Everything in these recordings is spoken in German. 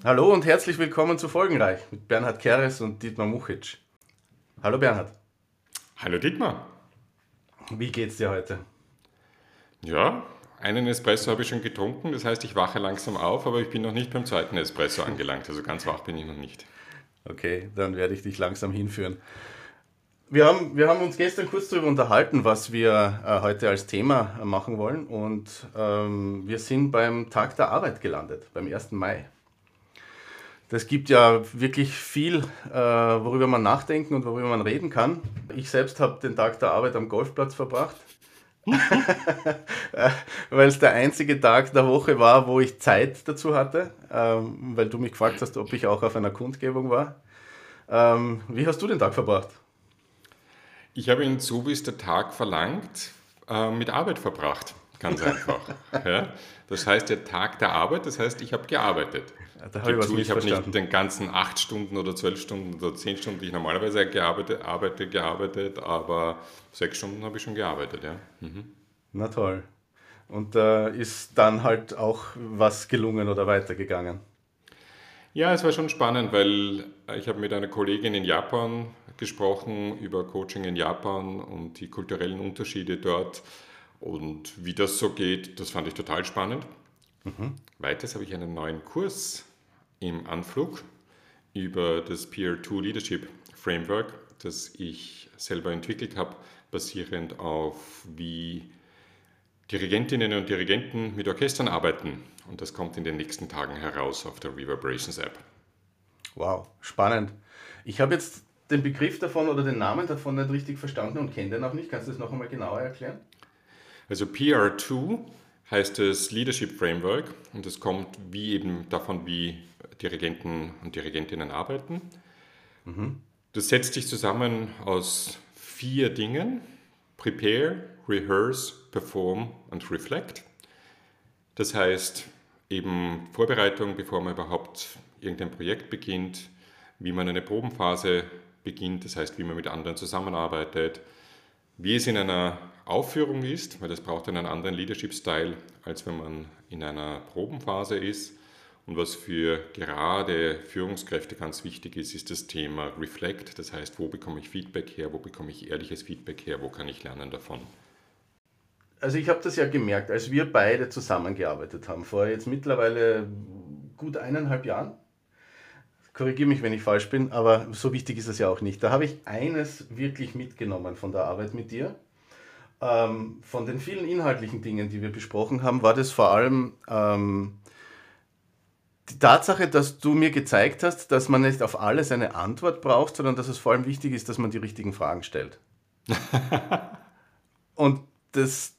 Hallo und herzlich willkommen zu Folgenreich mit Bernhard Keres und Dietmar Muchic. Hallo Bernhard. Hallo Dietmar. Wie geht's dir heute? Ja, einen Espresso habe ich schon getrunken, das heißt, ich wache langsam auf, aber ich bin noch nicht beim zweiten Espresso angelangt, also ganz wach bin ich noch nicht. Okay, dann werde ich dich langsam hinführen. Wir haben, wir haben uns gestern kurz darüber unterhalten, was wir äh, heute als Thema machen wollen und ähm, wir sind beim Tag der Arbeit gelandet, beim 1. Mai. Das gibt ja wirklich viel, äh, worüber man nachdenken und worüber man reden kann. Ich selbst habe den Tag der Arbeit am Golfplatz verbracht, weil es der einzige Tag der Woche war, wo ich Zeit dazu hatte, ähm, weil du mich gefragt hast, ob ich auch auf einer Kundgebung war. Ähm, wie hast du den Tag verbracht? Ich habe ihn so, wie es der Tag verlangt, äh, mit Arbeit verbracht. Ganz einfach. ja? Das heißt, der Tag der Arbeit, das heißt, ich habe gearbeitet. Da habe ich, ich habe nicht den ganzen acht Stunden oder zwölf Stunden oder zehn Stunden, die ich normalerweise gearbeitet, arbeite, gearbeitet, aber sechs Stunden habe ich schon gearbeitet, ja. Mhm. Na toll. Und äh, ist dann halt auch was gelungen oder weitergegangen? Ja, es war schon spannend, weil ich habe mit einer Kollegin in Japan gesprochen über Coaching in Japan und die kulturellen Unterschiede dort und wie das so geht. Das fand ich total spannend. Mhm. Weiters habe ich einen neuen Kurs im Anflug über das Peer-to Leadership Framework, das ich selber entwickelt habe, basierend auf wie Dirigentinnen und Dirigenten mit Orchestern arbeiten. Und das kommt in den nächsten Tagen heraus auf der Reverberations App. Wow, spannend. Ich habe jetzt den Begriff davon oder den Namen davon nicht richtig verstanden und kenne den auch nicht. Kannst du das noch einmal genauer erklären? Also PR2 heißt das Leadership Framework und es kommt wie eben davon, wie Dirigenten und Dirigentinnen arbeiten. Mhm. Das setzt sich zusammen aus vier Dingen. Prepare, Rehearse, Perform und Reflect. Das heißt eben Vorbereitung, bevor man überhaupt irgendein Projekt beginnt, wie man eine Probenphase beginnt, das heißt, wie man mit anderen zusammenarbeitet, wie es in einer Aufführung ist, weil das braucht einen anderen Leadership-Style, als wenn man in einer Probenphase ist. Und was für gerade Führungskräfte ganz wichtig ist, ist das Thema Reflect. Das heißt, wo bekomme ich Feedback her, wo bekomme ich ehrliches Feedback her, wo kann ich lernen davon. Also ich habe das ja gemerkt, als wir beide zusammengearbeitet haben, vor jetzt mittlerweile gut eineinhalb Jahren. Korrigiere mich, wenn ich falsch bin, aber so wichtig ist es ja auch nicht. Da habe ich eines wirklich mitgenommen von der Arbeit mit dir. Ähm, von den vielen inhaltlichen Dingen, die wir besprochen haben, war das vor allem ähm, die Tatsache, dass du mir gezeigt hast, dass man nicht auf alles eine Antwort braucht, sondern dass es vor allem wichtig ist, dass man die richtigen Fragen stellt. Und das,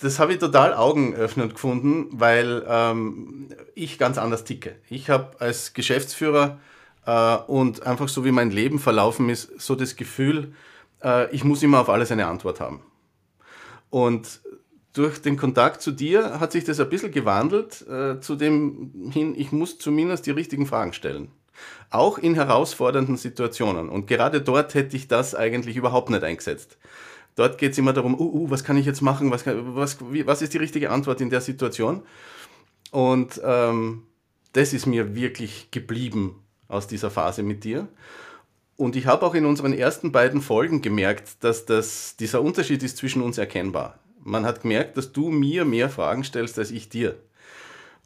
das habe ich total augenöffnend gefunden, weil ähm, ich ganz anders ticke. Ich habe als Geschäftsführer äh, und einfach so wie mein Leben verlaufen ist, so das Gefühl, äh, ich muss immer auf alles eine Antwort haben. Und durch den Kontakt zu dir hat sich das ein bisschen gewandelt, äh, zu dem hin, ich muss zumindest die richtigen Fragen stellen. Auch in herausfordernden Situationen. Und gerade dort hätte ich das eigentlich überhaupt nicht eingesetzt. Dort geht es immer darum, uh, uh, was kann ich jetzt machen, was, kann, was, wie, was ist die richtige Antwort in der Situation. Und ähm, das ist mir wirklich geblieben aus dieser Phase mit dir. Und ich habe auch in unseren ersten beiden Folgen gemerkt, dass das, dieser Unterschied ist zwischen uns erkennbar man hat gemerkt, dass du mir mehr Fragen stellst als ich dir.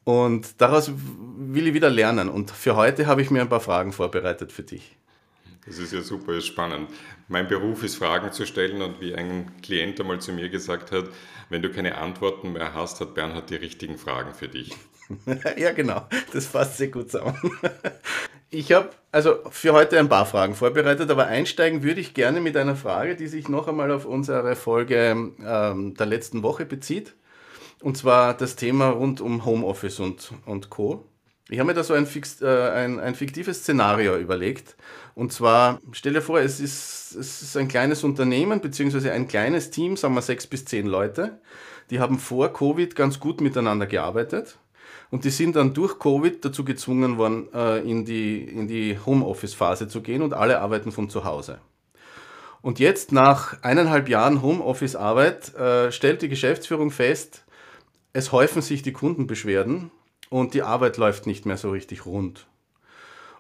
Und daraus will ich wieder lernen. Und für heute habe ich mir ein paar Fragen vorbereitet für dich. Das ist ja super spannend. Mein Beruf ist, Fragen zu stellen. Und wie ein Klient einmal zu mir gesagt hat, wenn du keine Antworten mehr hast, hat Bernhard die richtigen Fragen für dich. ja, genau. Das fasst sehr gut zusammen. Ich habe also für heute ein paar Fragen vorbereitet, aber einsteigen würde ich gerne mit einer Frage, die sich noch einmal auf unsere Folge ähm, der letzten Woche bezieht. Und zwar das Thema rund um Homeoffice und, und Co. Ich habe mir da so ein, fix, äh, ein, ein fiktives Szenario überlegt. Und zwar, stell dir vor, es ist, es ist ein kleines Unternehmen, beziehungsweise ein kleines Team, sagen wir sechs bis zehn Leute. Die haben vor Covid ganz gut miteinander gearbeitet und die sind dann durch Covid dazu gezwungen worden, äh, in die, in die Homeoffice-Phase zu gehen und alle arbeiten von zu Hause. Und jetzt nach eineinhalb Jahren Homeoffice-Arbeit äh, stellt die Geschäftsführung fest, es häufen sich die Kundenbeschwerden und die Arbeit läuft nicht mehr so richtig rund.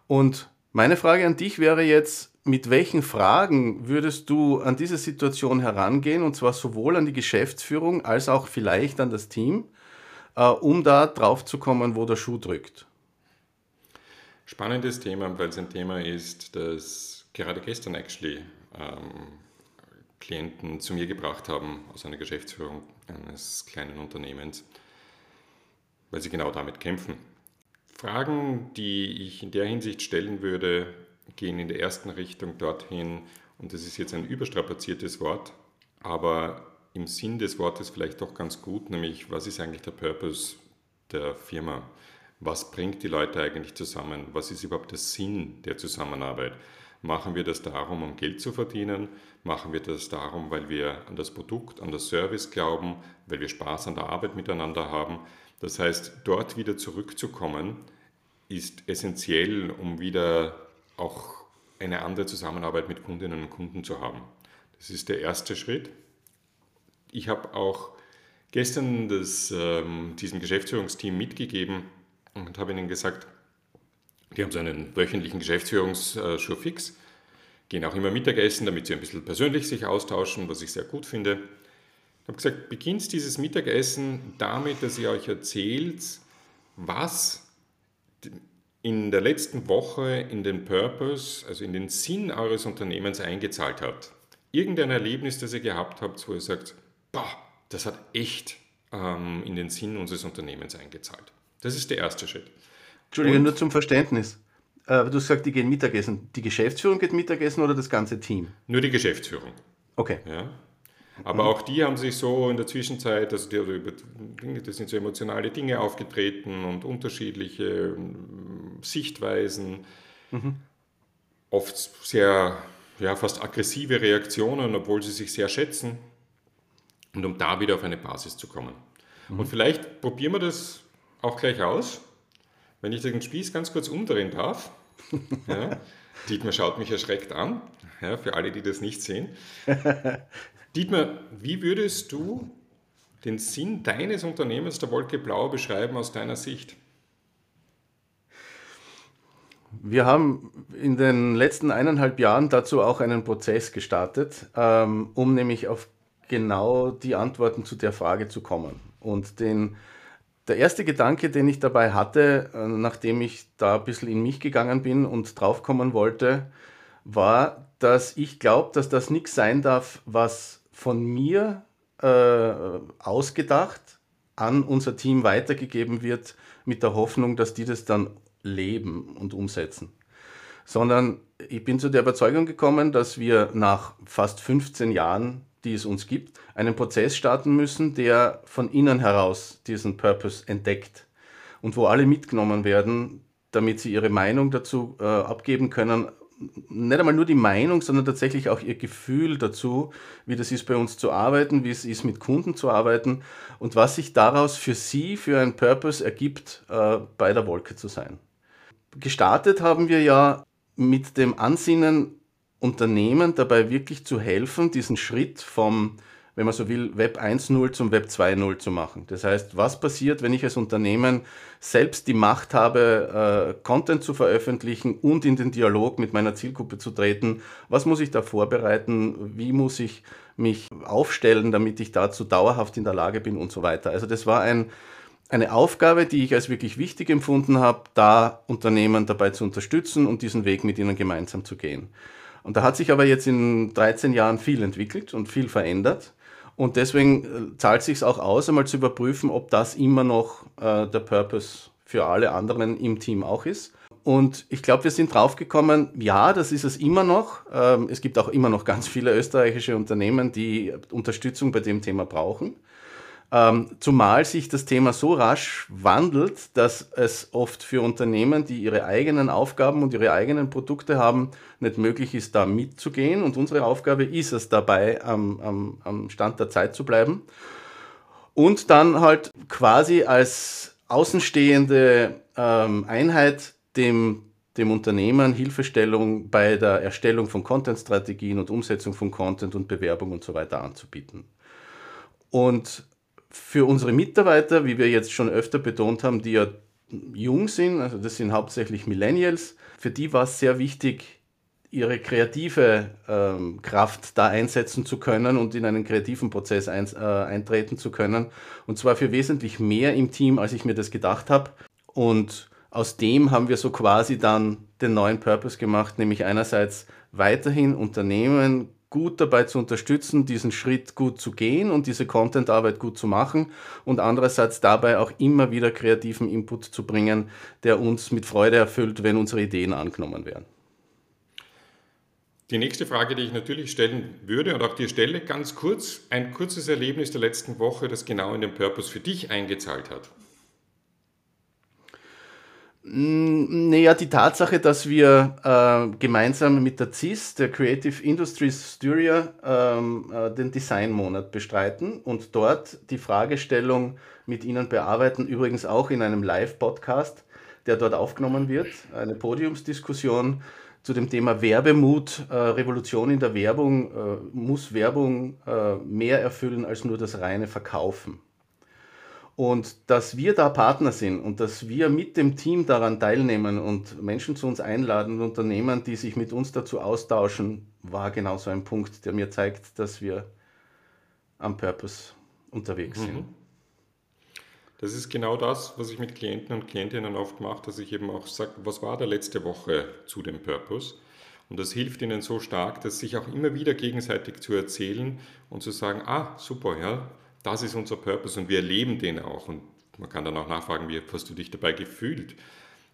Und meine Frage an dich wäre jetzt, mit welchen Fragen würdest du an diese Situation herangehen, und zwar sowohl an die Geschäftsführung als auch vielleicht an das Team, äh, um da drauf zu kommen, wo der Schuh drückt? Spannendes Thema, weil es ein Thema ist, das gerade gestern actually ähm, Klienten zu mir gebracht haben aus einer Geschäftsführung eines kleinen Unternehmens, weil sie genau damit kämpfen. Fragen, die ich in der Hinsicht stellen würde, gehen in der ersten Richtung dorthin, und das ist jetzt ein überstrapaziertes Wort, aber im Sinn des Wortes vielleicht doch ganz gut, nämlich was ist eigentlich der Purpose der Firma? Was bringt die Leute eigentlich zusammen? Was ist überhaupt der Sinn der Zusammenarbeit? Machen wir das darum, um Geld zu verdienen? Machen wir das darum, weil wir an das Produkt, an das Service glauben, weil wir Spaß an der Arbeit miteinander haben? Das heißt, dort wieder zurückzukommen, ist essentiell, um wieder auch eine andere Zusammenarbeit mit Kundinnen und Kunden zu haben. Das ist der erste Schritt. Ich habe auch gestern das, ähm, diesem Geschäftsführungsteam mitgegeben und habe ihnen gesagt, die haben so einen wöchentlichen Geschäftsführungsschur fix, gehen auch immer Mittagessen, damit sie ein bisschen persönlich sich austauschen, was ich sehr gut finde. Ich habe gesagt, beginnt dieses Mittagessen damit, dass ihr euch erzählt, was in der letzten Woche in den Purpose, also in den Sinn eures Unternehmens eingezahlt habt. Irgendein Erlebnis, das ihr gehabt habt, wo ihr sagt, boah, das hat echt ähm, in den Sinn unseres Unternehmens eingezahlt. Das ist der erste Schritt. Entschuldige, Und, nur zum Verständnis. Äh, du sagst, die gehen Mittagessen. Die Geschäftsführung geht Mittagessen oder das ganze Team? Nur die Geschäftsführung. Okay. Ja. Aber auch die haben sich so in der Zwischenzeit, also die, das sind so emotionale Dinge aufgetreten und unterschiedliche ähm, Sichtweisen, mhm. oft sehr, ja, fast aggressive Reaktionen, obwohl sie sich sehr schätzen. Und um da wieder auf eine Basis zu kommen. Mhm. Und vielleicht probieren wir das auch gleich aus, wenn ich den Spieß ganz kurz umdrehen darf. Ja. Dietmar schaut mich erschreckt an, ja, für alle, die das nicht sehen. Dietmar, wie würdest du den Sinn deines Unternehmens der Wolke Blau beschreiben aus deiner Sicht? Wir haben in den letzten eineinhalb Jahren dazu auch einen Prozess gestartet, ähm, um nämlich auf genau die Antworten zu der Frage zu kommen. Und den, der erste Gedanke, den ich dabei hatte, äh, nachdem ich da ein bisschen in mich gegangen bin und draufkommen wollte, war, dass ich glaube, dass das nichts sein darf, was von mir äh, ausgedacht an unser Team weitergegeben wird, mit der Hoffnung, dass die das dann leben und umsetzen. Sondern ich bin zu der Überzeugung gekommen, dass wir nach fast 15 Jahren, die es uns gibt, einen Prozess starten müssen, der von innen heraus diesen Purpose entdeckt und wo alle mitgenommen werden, damit sie ihre Meinung dazu äh, abgeben können, nicht einmal nur die Meinung, sondern tatsächlich auch ihr Gefühl dazu, wie das ist bei uns zu arbeiten, wie es ist mit Kunden zu arbeiten und was sich daraus für sie für ein Purpose ergibt, äh, bei der Wolke zu sein. Gestartet haben wir ja mit dem Ansinnen, Unternehmen dabei wirklich zu helfen, diesen Schritt vom wenn man so will, Web 1.0 zum Web 2.0 zu machen. Das heißt, was passiert, wenn ich als Unternehmen selbst die Macht habe, äh, Content zu veröffentlichen und in den Dialog mit meiner Zielgruppe zu treten? Was muss ich da vorbereiten? Wie muss ich mich aufstellen, damit ich dazu dauerhaft in der Lage bin und so weiter? Also das war ein, eine Aufgabe, die ich als wirklich wichtig empfunden habe, da Unternehmen dabei zu unterstützen und diesen Weg mit ihnen gemeinsam zu gehen. Und da hat sich aber jetzt in 13 Jahren viel entwickelt und viel verändert. Und deswegen äh, zahlt es sich auch aus, einmal zu überprüfen, ob das immer noch äh, der Purpose für alle anderen im Team auch ist. Und ich glaube, wir sind draufgekommen, ja, das ist es immer noch. Ähm, es gibt auch immer noch ganz viele österreichische Unternehmen, die Unterstützung bei dem Thema brauchen. Ähm, zumal sich das Thema so rasch wandelt, dass es oft für Unternehmen, die ihre eigenen Aufgaben und ihre eigenen Produkte haben, nicht möglich ist, da mitzugehen. Und unsere Aufgabe ist es dabei, am, am, am Stand der Zeit zu bleiben. Und dann halt quasi als außenstehende ähm, Einheit dem, dem Unternehmen Hilfestellung bei der Erstellung von Content-Strategien und Umsetzung von Content und Bewerbung und so weiter anzubieten. Und für unsere Mitarbeiter, wie wir jetzt schon öfter betont haben, die ja jung sind, also das sind hauptsächlich Millennials, für die war es sehr wichtig, ihre kreative ähm, Kraft da einsetzen zu können und in einen kreativen Prozess ein, äh, eintreten zu können. Und zwar für wesentlich mehr im Team, als ich mir das gedacht habe. Und aus dem haben wir so quasi dann den neuen Purpose gemacht, nämlich einerseits weiterhin Unternehmen gut dabei zu unterstützen, diesen Schritt gut zu gehen und diese Content-Arbeit gut zu machen und andererseits dabei auch immer wieder kreativen Input zu bringen, der uns mit Freude erfüllt, wenn unsere Ideen angenommen werden. Die nächste Frage, die ich natürlich stellen würde und auch dir stelle, ganz kurz, ein kurzes Erlebnis der letzten Woche, das genau in den Purpose für dich eingezahlt hat. Naja, die Tatsache, dass wir äh, gemeinsam mit der CIS, der Creative Industries Styria, ähm, äh, den Designmonat bestreiten und dort die Fragestellung mit Ihnen bearbeiten, übrigens auch in einem Live-Podcast, der dort aufgenommen wird, eine Podiumsdiskussion zu dem Thema Werbemut, äh, Revolution in der Werbung, äh, muss Werbung äh, mehr erfüllen als nur das reine Verkaufen. Und dass wir da Partner sind und dass wir mit dem Team daran teilnehmen und Menschen zu uns einladen und Unternehmen, die sich mit uns dazu austauschen, war genau so ein Punkt, der mir zeigt, dass wir am Purpose unterwegs mhm. sind. Das ist genau das, was ich mit Klienten und Klientinnen oft mache, dass ich eben auch sage, was war da letzte Woche zu dem Purpose? Und das hilft ihnen so stark, dass sich auch immer wieder gegenseitig zu erzählen und zu sagen, ah, super, ja, das ist unser Purpose und wir erleben den auch. Und man kann dann auch nachfragen, wie hast du dich dabei gefühlt?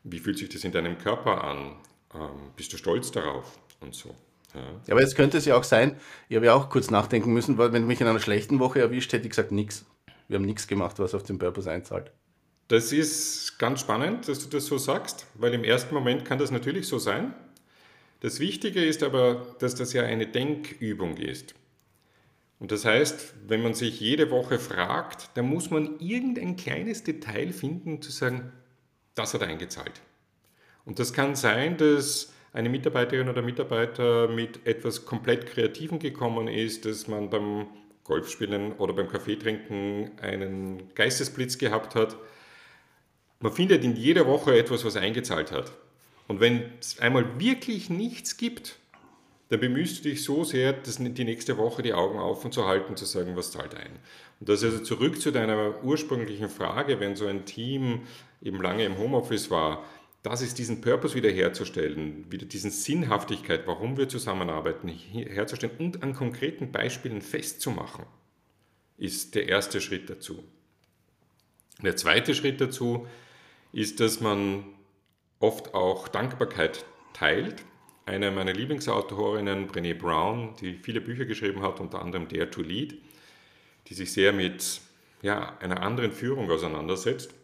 Wie fühlt sich das in deinem Körper an? Ähm, bist du stolz darauf? Und so. Ja. ja. aber jetzt könnte es ja auch sein, ich habe ja auch kurz nachdenken müssen, weil wenn du mich in einer schlechten Woche erwischt, hätte ich gesagt, nichts. Wir haben nichts gemacht, was auf den Purpose einzahlt. Das ist ganz spannend, dass du das so sagst, weil im ersten Moment kann das natürlich so sein. Das Wichtige ist aber, dass das ja eine Denkübung ist. Und das heißt, wenn man sich jede Woche fragt, dann muss man irgendein kleines Detail finden, zu sagen, das hat eingezahlt. Und das kann sein, dass eine Mitarbeiterin oder Mitarbeiter mit etwas komplett Kreativen gekommen ist, dass man beim Golfspielen oder beim Kaffeetrinken einen Geistesblitz gehabt hat. Man findet in jeder Woche etwas, was eingezahlt hat. Und wenn es einmal wirklich nichts gibt, dann bemühst du dich so sehr, dass die nächste Woche die Augen offen zu halten, zu sagen, was zahlt ein. Und das ist also zurück zu deiner ursprünglichen Frage, wenn so ein Team eben lange im Homeoffice war, das ist diesen Purpose wiederherzustellen, wieder diesen Sinnhaftigkeit, warum wir zusammenarbeiten, herzustellen und an konkreten Beispielen festzumachen, ist der erste Schritt dazu. Der zweite Schritt dazu ist, dass man oft auch Dankbarkeit teilt eine meiner Lieblingsautorinnen, Brené Brown, die viele Bücher geschrieben hat, unter anderem Dare to Lead, die sich sehr mit ja, einer anderen Führung auseinandersetzt,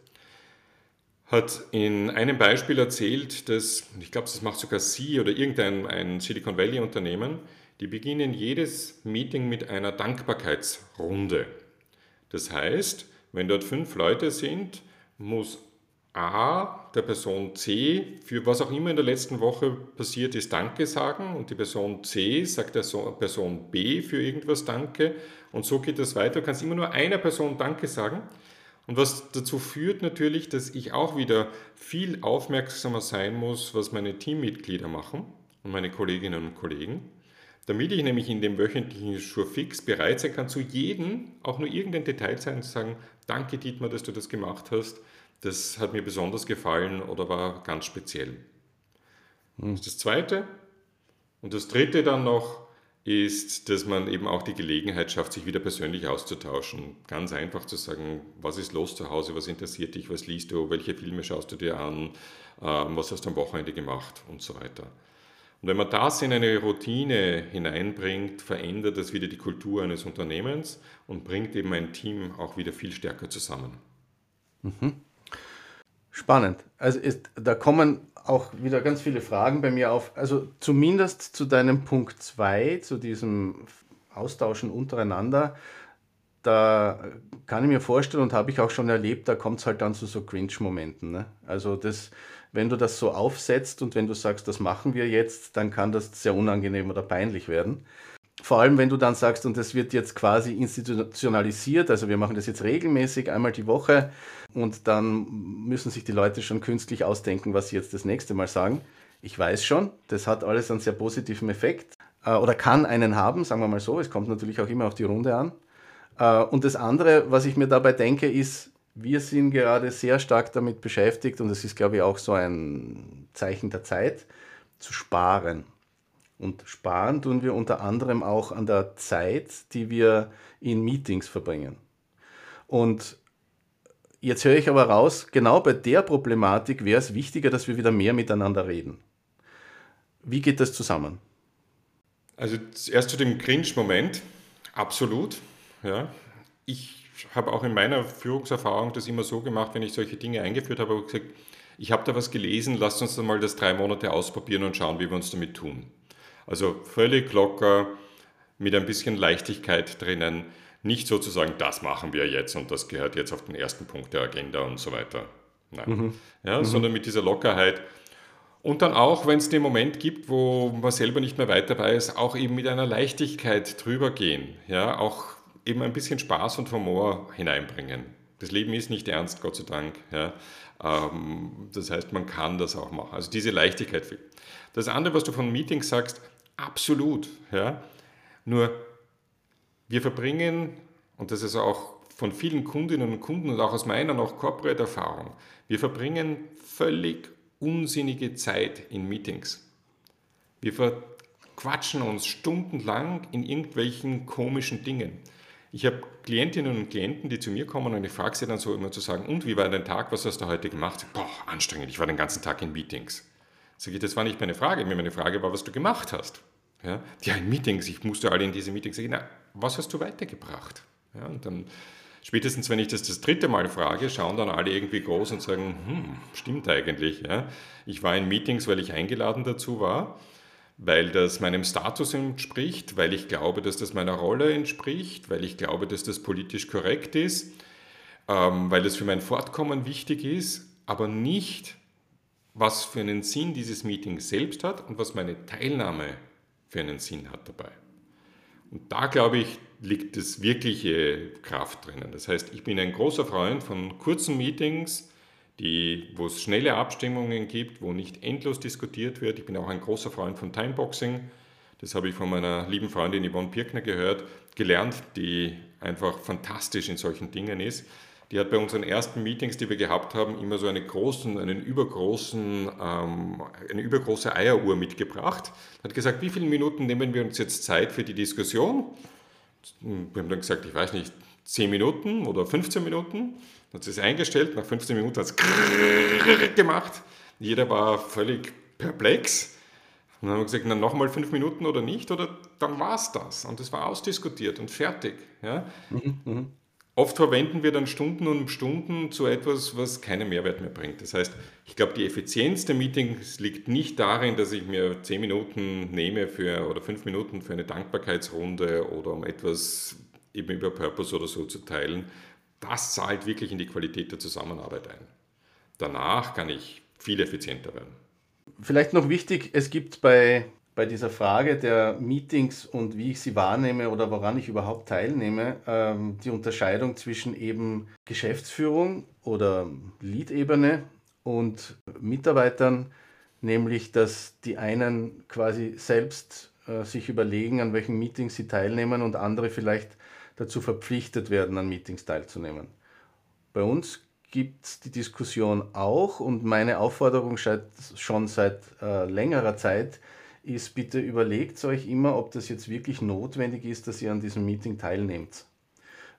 hat in einem Beispiel erzählt, dass, ich glaube, das macht sogar sie oder irgendein ein Silicon Valley Unternehmen, die beginnen jedes Meeting mit einer Dankbarkeitsrunde. Das heißt, wenn dort fünf Leute sind, muss A der Person C für was auch immer in der letzten Woche passiert ist, Danke sagen. Und die Person C sagt der Person B für irgendwas Danke. Und so geht das weiter. Du kannst immer nur einer Person Danke sagen. Und was dazu führt natürlich, dass ich auch wieder viel aufmerksamer sein muss, was meine Teammitglieder machen und meine Kolleginnen und Kollegen, damit ich nämlich in dem wöchentlichen Surefix bereit sein kann, zu jedem auch nur irgendein Detail sein zu sagen, danke Dietmar, dass du das gemacht hast das hat mir besonders gefallen oder war ganz speziell. Das das Zweite. Und das Dritte dann noch ist, dass man eben auch die Gelegenheit schafft, sich wieder persönlich auszutauschen. Ganz einfach zu sagen, was ist los zu Hause, was interessiert dich, was liest du, welche Filme schaust du dir an, ähm, was hast du am Wochenende gemacht und so weiter. Und wenn man das in eine Routine hineinbringt, verändert das wieder die Kultur eines Unternehmens und bringt eben ein Team auch wieder viel stärker zusammen. Mhm. Spannend. Also ist, da kommen auch wieder ganz viele Fragen bei mir auf. Also zumindest zu deinem Punkt 2, zu diesem Austauschen untereinander, da kann ich mir vorstellen und habe ich auch schon erlebt, da kommt es halt dann zu so Cringe-Momenten. Ne? Also das, wenn du das so aufsetzt und wenn du sagst, das machen wir jetzt, dann kann das sehr unangenehm oder peinlich werden. Vor allem wenn du dann sagst, und das wird jetzt quasi institutionalisiert, also wir machen das jetzt regelmäßig, einmal die Woche, und dann müssen sich die Leute schon künstlich ausdenken, was sie jetzt das nächste Mal sagen. Ich weiß schon, das hat alles einen sehr positiven Effekt äh, oder kann einen haben, sagen wir mal so. Es kommt natürlich auch immer auf die Runde an. Äh, und das andere, was ich mir dabei denke, ist, wir sind gerade sehr stark damit beschäftigt, und das ist, glaube ich, auch so ein Zeichen der Zeit, zu sparen. Und sparen tun wir unter anderem auch an der Zeit, die wir in Meetings verbringen. Und jetzt höre ich aber raus, genau bei der Problematik wäre es wichtiger, dass wir wieder mehr miteinander reden. Wie geht das zusammen? Also erst zu dem Cringe-Moment. Absolut. Ja. Ich habe auch in meiner Führungserfahrung das immer so gemacht, wenn ich solche Dinge eingeführt habe, habe ich gesagt, ich habe da was gelesen, lasst uns mal das drei Monate ausprobieren und schauen, wie wir uns damit tun. Also völlig locker, mit ein bisschen Leichtigkeit drinnen. Nicht sozusagen, das machen wir jetzt und das gehört jetzt auf den ersten Punkt der Agenda und so weiter. Nein. Mhm. Ja, mhm. Sondern mit dieser Lockerheit. Und dann auch, wenn es den Moment gibt, wo man selber nicht mehr weiter weiß, auch eben mit einer Leichtigkeit drüber gehen. Ja, auch eben ein bisschen Spaß und Humor hineinbringen. Das Leben ist nicht ernst, Gott sei Dank. Ja. Ähm, das heißt, man kann das auch machen. Also diese Leichtigkeit. Das andere, was du von Meetings sagst, Absolut. Ja. Nur wir verbringen, und das ist auch von vielen Kundinnen und Kunden und auch aus meiner noch Corporate-Erfahrung, wir verbringen völlig unsinnige Zeit in Meetings. Wir verquatschen uns stundenlang in irgendwelchen komischen Dingen. Ich habe Klientinnen und Klienten, die zu mir kommen und ich frage sie dann so immer zu sagen, und wie war dein Tag, was hast du heute gemacht? Boah, anstrengend, ich war den ganzen Tag in Meetings. Sage ich, das war nicht meine Frage. Meine Frage war, was du gemacht hast. Ja, in Meetings, ich musste alle in diese Meetings sagen, na, was hast du weitergebracht? Ja, und dann spätestens, wenn ich das das dritte Mal frage, schauen dann alle irgendwie groß und sagen, hm, stimmt eigentlich. Ja. Ich war in Meetings, weil ich eingeladen dazu war, weil das meinem Status entspricht, weil ich glaube, dass das meiner Rolle entspricht, weil ich glaube, dass das politisch korrekt ist, ähm, weil das für mein Fortkommen wichtig ist, aber nicht, was für einen Sinn dieses Meeting selbst hat und was meine Teilnahme für einen Sinn hat dabei. Und da, glaube ich, liegt das wirkliche Kraft drinnen. Das heißt, ich bin ein großer Freund von kurzen Meetings, die, wo es schnelle Abstimmungen gibt, wo nicht endlos diskutiert wird. Ich bin auch ein großer Freund von Timeboxing. Das habe ich von meiner lieben Freundin Yvonne Pirkner gehört, gelernt, die einfach fantastisch in solchen Dingen ist die hat bei unseren ersten Meetings, die wir gehabt haben, immer so eine großen, einen übergroßen, ähm, eine übergroße Eieruhr mitgebracht. Hat gesagt, wie viele Minuten nehmen wir uns jetzt Zeit für die Diskussion? Wir haben dann gesagt, ich weiß nicht, 10 Minuten oder 15 Minuten. Dann hat sie es eingestellt, nach 15 Minuten hat es gemacht. Jeder war völlig perplex. Und dann haben wir gesagt, na nochmal fünf Minuten oder nicht, oder dann war es das. Und das war ausdiskutiert und fertig. Ja? Mhm, mh. Oft verwenden wir dann Stunden und Stunden zu etwas, was keinen Mehrwert mehr bringt. Das heißt, ich glaube, die Effizienz der Meetings liegt nicht darin, dass ich mir zehn Minuten nehme für oder fünf Minuten für eine Dankbarkeitsrunde oder um etwas eben über Purpose oder so zu teilen. Das zahlt wirklich in die Qualität der Zusammenarbeit ein. Danach kann ich viel effizienter werden. Vielleicht noch wichtig, es gibt bei bei dieser Frage der Meetings und wie ich sie wahrnehme oder woran ich überhaupt teilnehme, ähm, die Unterscheidung zwischen eben Geschäftsführung oder Lead-Ebene und Mitarbeitern, nämlich dass die einen quasi selbst äh, sich überlegen, an welchen Meetings sie teilnehmen und andere vielleicht dazu verpflichtet werden, an Meetings teilzunehmen. Bei uns gibt es die Diskussion auch und meine Aufforderung schon seit äh, längerer Zeit, ist, bitte überlegt euch immer, ob das jetzt wirklich notwendig ist, dass ihr an diesem Meeting teilnehmt.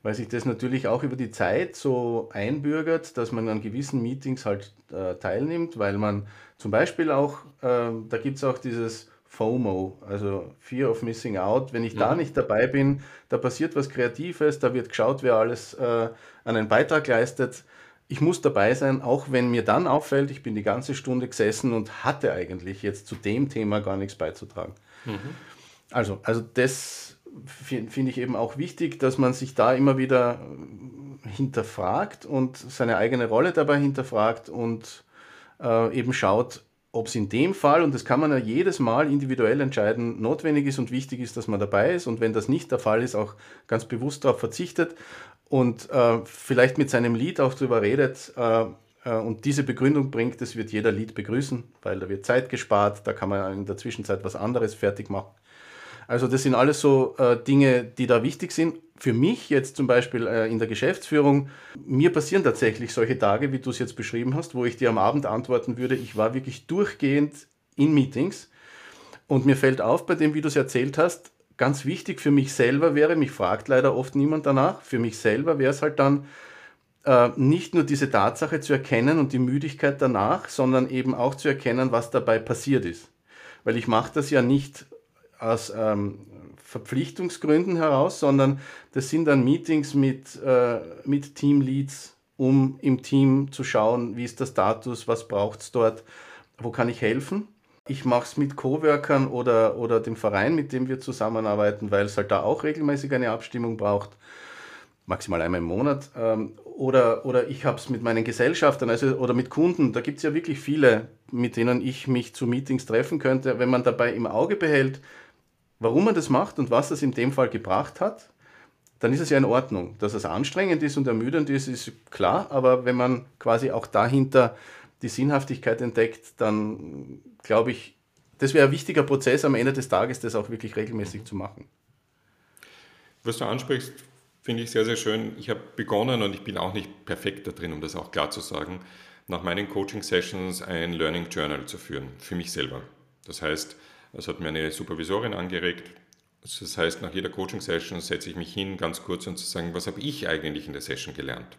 Weil sich das natürlich auch über die Zeit so einbürgert, dass man an gewissen Meetings halt äh, teilnimmt, weil man zum Beispiel auch, äh, da gibt es auch dieses FOMO, also Fear of Missing Out. Wenn ich ja. da mhm. nicht dabei bin, da passiert was Kreatives, da wird geschaut, wer alles äh, einen Beitrag leistet ich muss dabei sein, auch wenn mir dann auffällt, ich bin die ganze Stunde gesessen und hatte eigentlich jetzt zu dem Thema gar nichts beizutragen. Mhm. Also, also das finde find ich eben auch wichtig, dass man sich da immer wieder hinterfragt und seine eigene Rolle dabei hinterfragt und äh, eben schaut, ob es in dem Fall, und das kann man ja jedes Mal individuell entscheiden, notwendig ist und wichtig ist, dass man dabei ist. Und wenn das nicht der Fall ist, auch ganz bewusst darauf verzichtet und äh, vielleicht mit seinem Lied auch darüber redet äh, äh, und diese Begründung bringt, das wird jeder Lied begrüßen, weil da wird Zeit gespart, da kann man in der Zwischenzeit was anderes fertig machen. Also das sind alles so äh, Dinge, die da wichtig sind. Für mich jetzt zum Beispiel äh, in der Geschäftsführung, mir passieren tatsächlich solche Tage, wie du es jetzt beschrieben hast, wo ich dir am Abend antworten würde, ich war wirklich durchgehend in Meetings und mir fällt auf bei dem, wie du es erzählt hast, ganz wichtig für mich selber wäre, mich fragt leider oft niemand danach, für mich selber wäre es halt dann, äh, nicht nur diese Tatsache zu erkennen und die Müdigkeit danach, sondern eben auch zu erkennen, was dabei passiert ist. Weil ich mache das ja nicht aus ähm, Verpflichtungsgründen heraus, sondern das sind dann Meetings mit, äh, mit Teamleads, um im Team zu schauen, wie ist der Status, was braucht es dort, wo kann ich helfen. Ich mache es mit Coworkern oder, oder dem Verein, mit dem wir zusammenarbeiten, weil es halt da auch regelmäßig eine Abstimmung braucht, maximal einmal im Monat. Ähm, oder, oder ich habe es mit meinen Gesellschaftern also, oder mit Kunden. Da gibt es ja wirklich viele, mit denen ich mich zu Meetings treffen könnte. Wenn man dabei im Auge behält, warum man das macht und was das in dem Fall gebracht hat, dann ist es ja in Ordnung. Dass es anstrengend ist und ermüdend ist, ist klar, aber wenn man quasi auch dahinter die Sinnhaftigkeit entdeckt, dann glaube ich, das wäre ein wichtiger Prozess am Ende des Tages, das auch wirklich regelmäßig zu machen. Was du ansprichst, finde ich sehr, sehr schön. Ich habe begonnen und ich bin auch nicht perfekt da drin, um das auch klar zu sagen, nach meinen Coaching-Sessions ein Learning Journal zu führen, für mich selber. Das heißt, das hat mir eine Supervisorin angeregt. Das heißt, nach jeder Coaching-Session setze ich mich hin, ganz kurz und zu sagen, was habe ich eigentlich in der Session gelernt?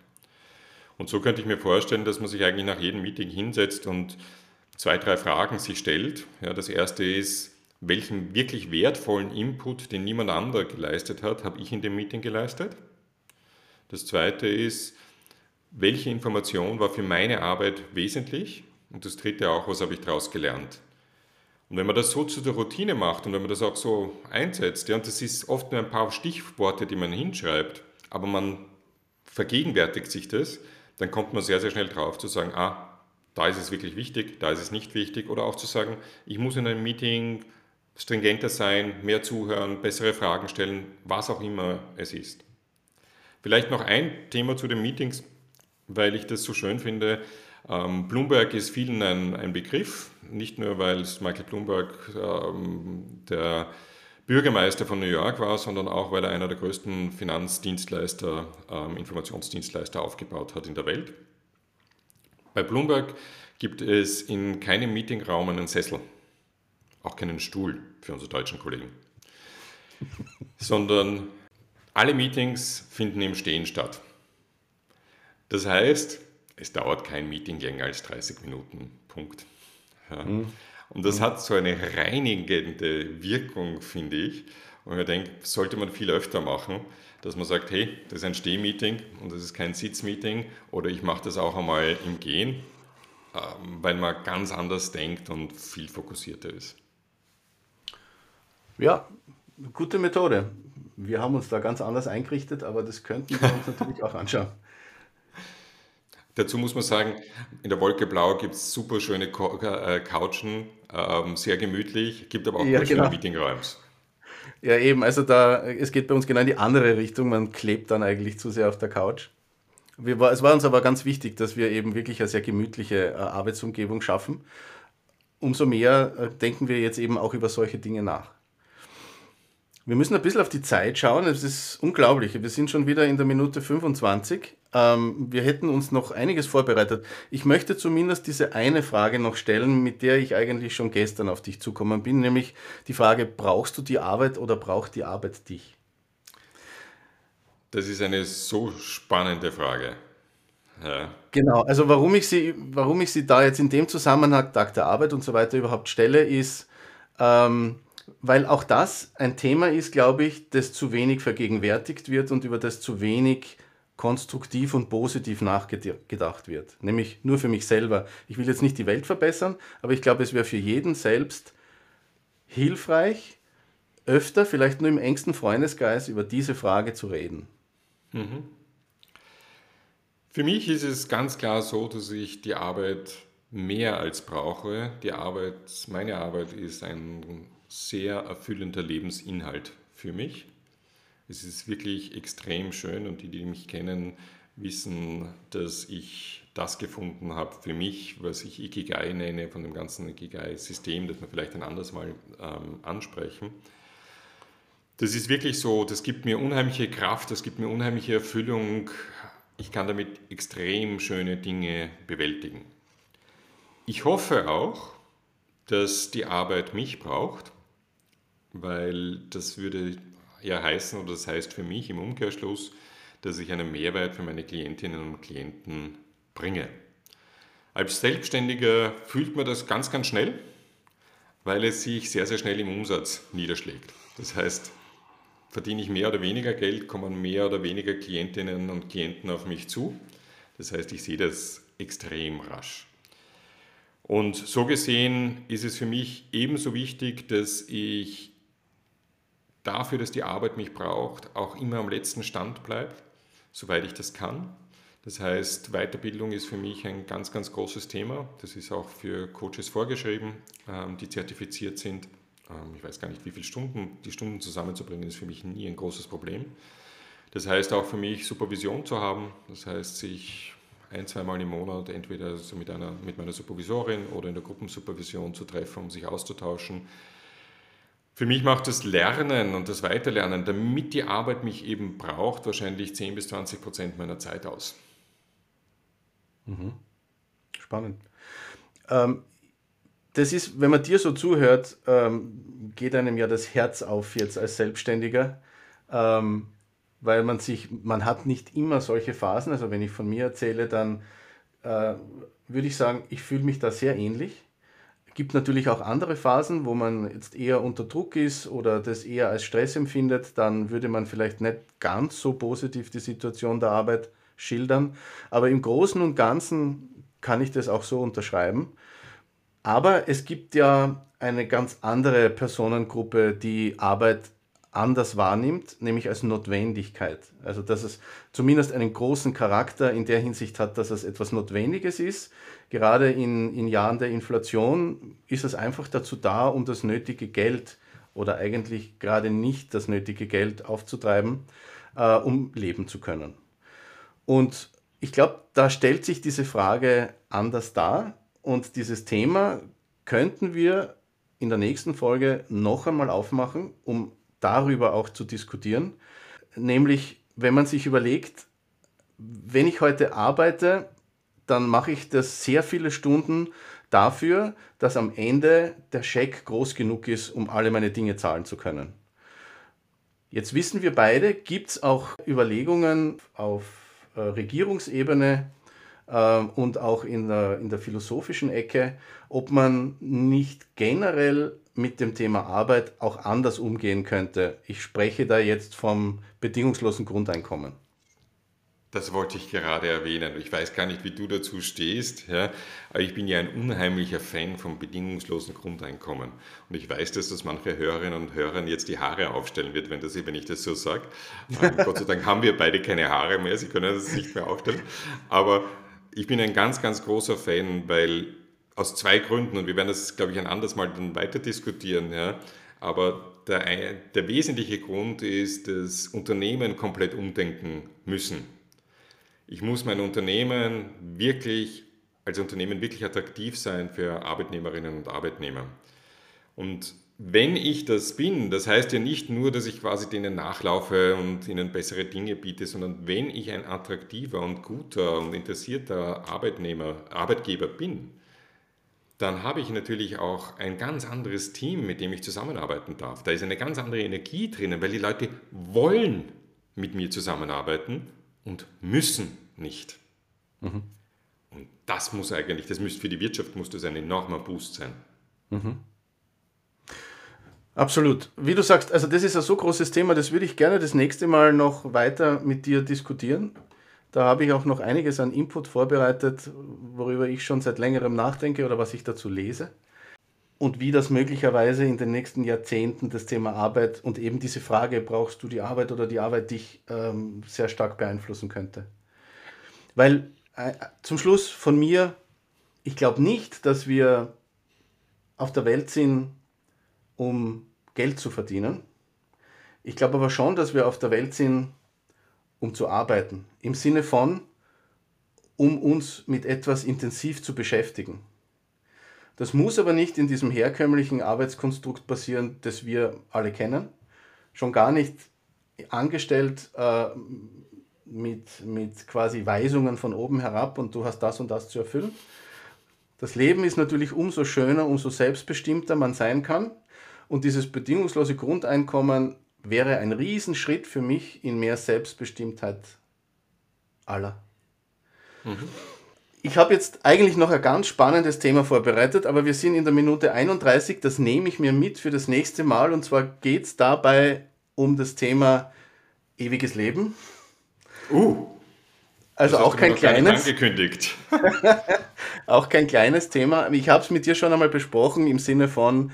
Und so könnte ich mir vorstellen, dass man sich eigentlich nach jedem Meeting hinsetzt und zwei, drei Fragen sich stellt. Ja, das erste ist, welchen wirklich wertvollen Input, den niemand anderer geleistet hat, habe ich in dem Meeting geleistet? Das zweite ist, welche Information war für meine Arbeit wesentlich? Und das dritte auch, was habe ich daraus gelernt? Und wenn man das so zu der Routine macht und wenn man das auch so einsetzt, ja, und das ist oft nur ein paar Stichworte, die man hinschreibt, aber man vergegenwärtigt sich das, dann kommt man sehr, sehr schnell drauf zu sagen, ah, da ist es wirklich wichtig, da ist es nicht wichtig. Oder auch zu sagen, ich muss in einem Meeting stringenter sein, mehr zuhören, bessere Fragen stellen, was auch immer es ist. Vielleicht noch ein Thema zu den Meetings, weil ich das so schön finde. Ähm, Bloomberg ist vielen ein, ein Begriff, nicht nur weil es Michael Bloomberg ähm, der Bürgermeister von New York war, sondern auch weil er einer der größten Finanzdienstleister, ähm, Informationsdienstleister aufgebaut hat in der Welt. Bei Bloomberg gibt es in keinem Meetingraum einen Sessel, auch keinen Stuhl für unsere deutschen Kollegen, sondern alle Meetings finden im Stehen statt. Das heißt, es dauert kein Meeting länger als 30 Minuten. Punkt. Ja. Mhm. Und das mhm. hat so eine reinigende Wirkung, finde ich. Und ich denke, sollte man viel öfter machen, dass man sagt, hey, das ist ein Stehmeeting und das ist kein Sitzmeeting oder ich mache das auch einmal im Gehen, ähm, weil man ganz anders denkt und viel fokussierter ist. Ja, gute Methode. Wir haben uns da ganz anders eingerichtet, aber das könnten wir uns natürlich auch anschauen. Dazu muss man sagen, in der Wolke Blau gibt es super schöne äh, Couchen, ähm, sehr gemütlich, gibt aber auch ja, genau. Meetingräume. Ja, eben, also da, es geht bei uns genau in die andere Richtung, man klebt dann eigentlich zu sehr auf der Couch. Wir, es war uns aber ganz wichtig, dass wir eben wirklich eine sehr gemütliche äh, Arbeitsumgebung schaffen. Umso mehr äh, denken wir jetzt eben auch über solche Dinge nach. Wir müssen ein bisschen auf die Zeit schauen. Es ist unglaublich. Wir sind schon wieder in der Minute 25. Ähm, wir hätten uns noch einiges vorbereitet. Ich möchte zumindest diese eine Frage noch stellen, mit der ich eigentlich schon gestern auf dich zukommen bin, nämlich die Frage, brauchst du die Arbeit oder braucht die Arbeit dich? Das ist eine so spannende Frage. Ja. Genau, also warum ich, sie, warum ich sie da jetzt in dem Zusammenhang, Tag der Arbeit und so weiter überhaupt stelle, ist, ähm, weil auch das ein Thema ist, glaube ich, das zu wenig vergegenwärtigt wird und über das zu wenig konstruktiv und positiv nachgedacht wird. Nämlich nur für mich selber. Ich will jetzt nicht die Welt verbessern, aber ich glaube, es wäre für jeden selbst hilfreich, öfter, vielleicht nur im engsten Freundeskreis, über diese Frage zu reden. Mhm. Für mich ist es ganz klar so, dass ich die Arbeit mehr als brauche. Die Arbeit, meine Arbeit ist ein sehr erfüllender Lebensinhalt für mich. Es ist wirklich extrem schön und die, die mich kennen, wissen, dass ich das gefunden habe für mich, was ich Ikigai nenne, von dem ganzen Ikigai-System, das wir vielleicht ein anderes Mal ähm, ansprechen. Das ist wirklich so, das gibt mir unheimliche Kraft, das gibt mir unheimliche Erfüllung. Ich kann damit extrem schöne Dinge bewältigen. Ich hoffe auch, dass die Arbeit mich braucht, weil das würde ja heißen, oder das heißt für mich im Umkehrschluss, dass ich einen Mehrwert für meine Klientinnen und Klienten bringe. Als Selbstständiger fühlt man das ganz, ganz schnell, weil es sich sehr, sehr schnell im Umsatz niederschlägt. Das heißt, verdiene ich mehr oder weniger Geld, kommen mehr oder weniger Klientinnen und Klienten auf mich zu. Das heißt, ich sehe das extrem rasch. Und so gesehen ist es für mich ebenso wichtig, dass ich dafür, dass die Arbeit mich braucht, auch immer am letzten Stand bleibe, soweit ich das kann. Das heißt, Weiterbildung ist für mich ein ganz, ganz großes Thema. Das ist auch für Coaches vorgeschrieben, ähm, die zertifiziert sind. Ähm, ich weiß gar nicht, wie viele Stunden, die Stunden zusammenzubringen, ist für mich nie ein großes Problem. Das heißt auch für mich, Supervision zu haben. Das heißt, sich ein, zweimal im Monat entweder mit, einer, mit meiner Supervisorin oder in der Gruppensupervision zu treffen, um sich auszutauschen. Für mich macht das Lernen und das Weiterlernen, damit die Arbeit mich eben braucht, wahrscheinlich 10 bis 20 Prozent meiner Zeit aus. Mhm. Spannend. Ähm, das ist, wenn man dir so zuhört, ähm, geht einem ja das Herz auf jetzt als Selbstständiger, ähm, weil man sich, man hat nicht immer solche Phasen. Also wenn ich von mir erzähle, dann äh, würde ich sagen, ich fühle mich da sehr ähnlich. Gibt natürlich auch andere Phasen, wo man jetzt eher unter Druck ist oder das eher als Stress empfindet. Dann würde man vielleicht nicht ganz so positiv die Situation der Arbeit schildern. Aber im Großen und Ganzen kann ich das auch so unterschreiben. Aber es gibt ja eine ganz andere Personengruppe, die Arbeit anders wahrnimmt, nämlich als Notwendigkeit. Also dass es zumindest einen großen Charakter in der Hinsicht hat, dass es etwas Notwendiges ist. Gerade in, in Jahren der Inflation ist es einfach dazu da, um das nötige Geld oder eigentlich gerade nicht das nötige Geld aufzutreiben, äh, um leben zu können. Und ich glaube, da stellt sich diese Frage anders dar und dieses Thema könnten wir in der nächsten Folge noch einmal aufmachen, um darüber auch zu diskutieren. Nämlich, wenn man sich überlegt, wenn ich heute arbeite, dann mache ich das sehr viele Stunden dafür, dass am Ende der Scheck groß genug ist, um alle meine Dinge zahlen zu können. Jetzt wissen wir beide, gibt es auch Überlegungen auf äh, Regierungsebene äh, und auch in der, in der philosophischen Ecke, ob man nicht generell mit dem Thema Arbeit auch anders umgehen könnte. Ich spreche da jetzt vom bedingungslosen Grundeinkommen. Das wollte ich gerade erwähnen. Ich weiß gar nicht, wie du dazu stehst, ja, aber ich bin ja ein unheimlicher Fan vom bedingungslosen Grundeinkommen. Und ich weiß, dass das manche Hörerinnen und Hörer jetzt die Haare aufstellen wird, wenn, das, wenn ich das so sage. Ähm, Gott sei Dank haben wir beide keine Haare mehr, sie können das nicht mehr aufstellen. Aber ich bin ein ganz, ganz großer Fan, weil aus zwei Gründen, und wir werden das, glaube ich, ein anderes Mal dann weiter diskutieren, ja, aber der, der wesentliche Grund ist, dass Unternehmen komplett umdenken müssen. Ich muss mein Unternehmen wirklich, als Unternehmen wirklich attraktiv sein für Arbeitnehmerinnen und Arbeitnehmer. Und wenn ich das bin, das heißt ja nicht nur, dass ich quasi denen nachlaufe und ihnen bessere Dinge biete, sondern wenn ich ein attraktiver und guter und interessierter Arbeitnehmer, Arbeitgeber bin, dann habe ich natürlich auch ein ganz anderes Team, mit dem ich zusammenarbeiten darf. Da ist eine ganz andere Energie drinnen, weil die Leute wollen mit mir zusammenarbeiten und müssen nicht. Mhm. Und das muss eigentlich, das müsste für die Wirtschaft muss das ein enormer Boost sein. Mhm. Absolut. Wie du sagst, also das ist ein so großes Thema, das würde ich gerne das nächste Mal noch weiter mit dir diskutieren. Da habe ich auch noch einiges an Input vorbereitet, worüber ich schon seit längerem nachdenke oder was ich dazu lese. Und wie das möglicherweise in den nächsten Jahrzehnten das Thema Arbeit und eben diese Frage, brauchst du die Arbeit oder die Arbeit dich ähm, sehr stark beeinflussen könnte. Weil äh, zum Schluss von mir, ich glaube nicht, dass wir auf der Welt sind, um Geld zu verdienen. Ich glaube aber schon, dass wir auf der Welt sind, um zu arbeiten. Im Sinne von, um uns mit etwas intensiv zu beschäftigen. Das muss aber nicht in diesem herkömmlichen Arbeitskonstrukt passieren, das wir alle kennen. Schon gar nicht angestellt äh, mit, mit quasi Weisungen von oben herab und du hast das und das zu erfüllen. Das Leben ist natürlich umso schöner, umso selbstbestimmter man sein kann. Und dieses bedingungslose Grundeinkommen wäre ein Riesenschritt für mich in mehr Selbstbestimmtheit aller. Mhm. Ich habe jetzt eigentlich noch ein ganz spannendes Thema vorbereitet, aber wir sind in der Minute 31. Das nehme ich mir mit für das nächste Mal. Und zwar geht es dabei um das Thema ewiges Leben. Uh. Also auch kein kleines. Angekündigt. auch kein kleines Thema. Ich habe es mit dir schon einmal besprochen im Sinne von,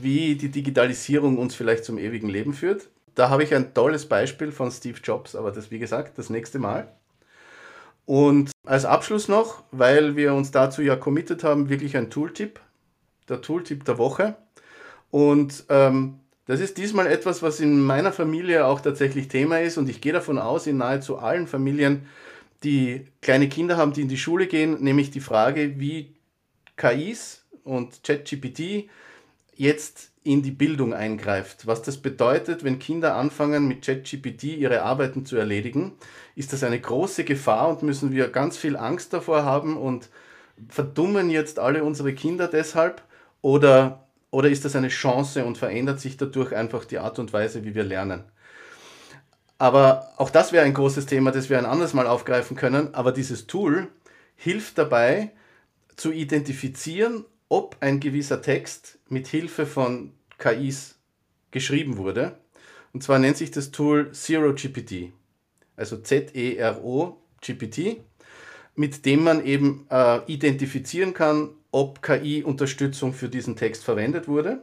wie die Digitalisierung uns vielleicht zum ewigen Leben führt. Da habe ich ein tolles Beispiel von Steve Jobs, aber das wie gesagt das nächste Mal. Und als Abschluss noch, weil wir uns dazu ja committed haben, wirklich ein Tooltip, der Tooltip der Woche. Und ähm, das ist diesmal etwas, was in meiner Familie auch tatsächlich Thema ist und ich gehe davon aus, in nahezu allen Familien, die kleine Kinder haben, die in die Schule gehen, nämlich die Frage, wie KIs und ChatGPT jetzt in die Bildung eingreift. Was das bedeutet, wenn Kinder anfangen, mit ChatGPT ihre Arbeiten zu erledigen, ist das eine große Gefahr und müssen wir ganz viel Angst davor haben und verdummen jetzt alle unsere Kinder deshalb oder oder ist das eine Chance und verändert sich dadurch einfach die Art und Weise, wie wir lernen? Aber auch das wäre ein großes Thema, das wir ein anderes Mal aufgreifen können. Aber dieses Tool hilft dabei, zu identifizieren, ob ein gewisser Text mit Hilfe von KIs geschrieben wurde. Und zwar nennt sich das Tool Zero GPT, also Z-E-R-O GPT, mit dem man eben äh, identifizieren kann, ob KI-Unterstützung für diesen Text verwendet wurde.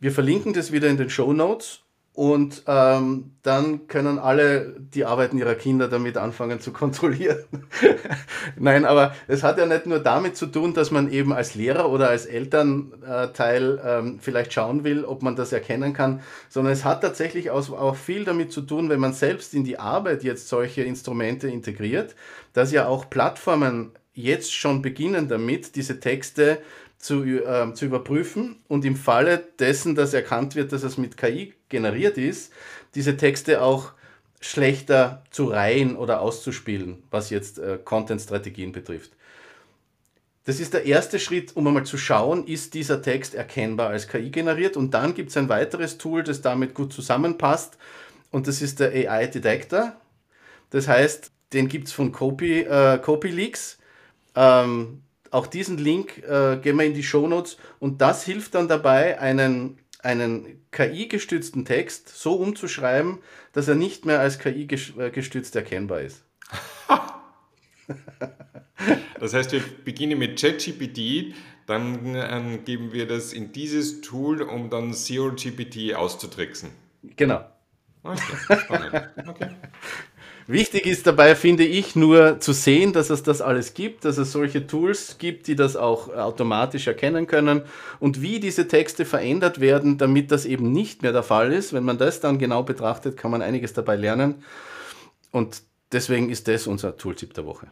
Wir verlinken das wieder in den Show Notes und ähm, dann können alle die Arbeiten ihrer Kinder damit anfangen zu kontrollieren. Nein, aber es hat ja nicht nur damit zu tun, dass man eben als Lehrer oder als Elternteil ähm, vielleicht schauen will, ob man das erkennen kann, sondern es hat tatsächlich auch, auch viel damit zu tun, wenn man selbst in die Arbeit jetzt solche Instrumente integriert, dass ja auch Plattformen jetzt schon beginnen damit, diese Texte zu, äh, zu überprüfen und im Falle dessen, dass erkannt wird, dass es mit KI generiert ist, diese Texte auch schlechter zu reihen oder auszuspielen, was jetzt äh, Content-Strategien betrifft. Das ist der erste Schritt, um einmal zu schauen, ist dieser Text erkennbar als KI generiert. Und dann gibt es ein weiteres Tool, das damit gut zusammenpasst. Und das ist der AI Detector. Das heißt, den gibt es von Copy, äh, CopyLeaks. Ähm, auch diesen Link äh, gehen wir in die Shownotes und das hilft dann dabei, einen, einen KI-gestützten Text so umzuschreiben, dass er nicht mehr als KI-gestützt äh, erkennbar ist. das heißt, wir beginnen mit ChatGPT, dann äh, geben wir das in dieses Tool, um dann Zero GPT auszutricksen. Genau. Okay, okay. Wichtig ist dabei, finde ich, nur zu sehen, dass es das alles gibt, dass es solche Tools gibt, die das auch automatisch erkennen können und wie diese Texte verändert werden, damit das eben nicht mehr der Fall ist. Wenn man das dann genau betrachtet, kann man einiges dabei lernen. Und deswegen ist das unser Tooltip der Woche.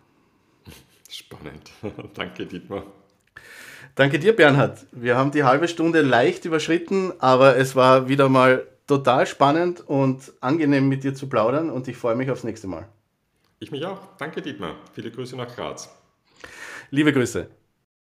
Spannend. Danke, Dietmar. Danke dir, Bernhard. Wir haben die halbe Stunde leicht überschritten, aber es war wieder mal total spannend und angenehm mit dir zu plaudern und ich freue mich aufs nächste Mal. Ich mich auch. Danke, Dietmar. Viele Grüße nach Graz. Liebe Grüße.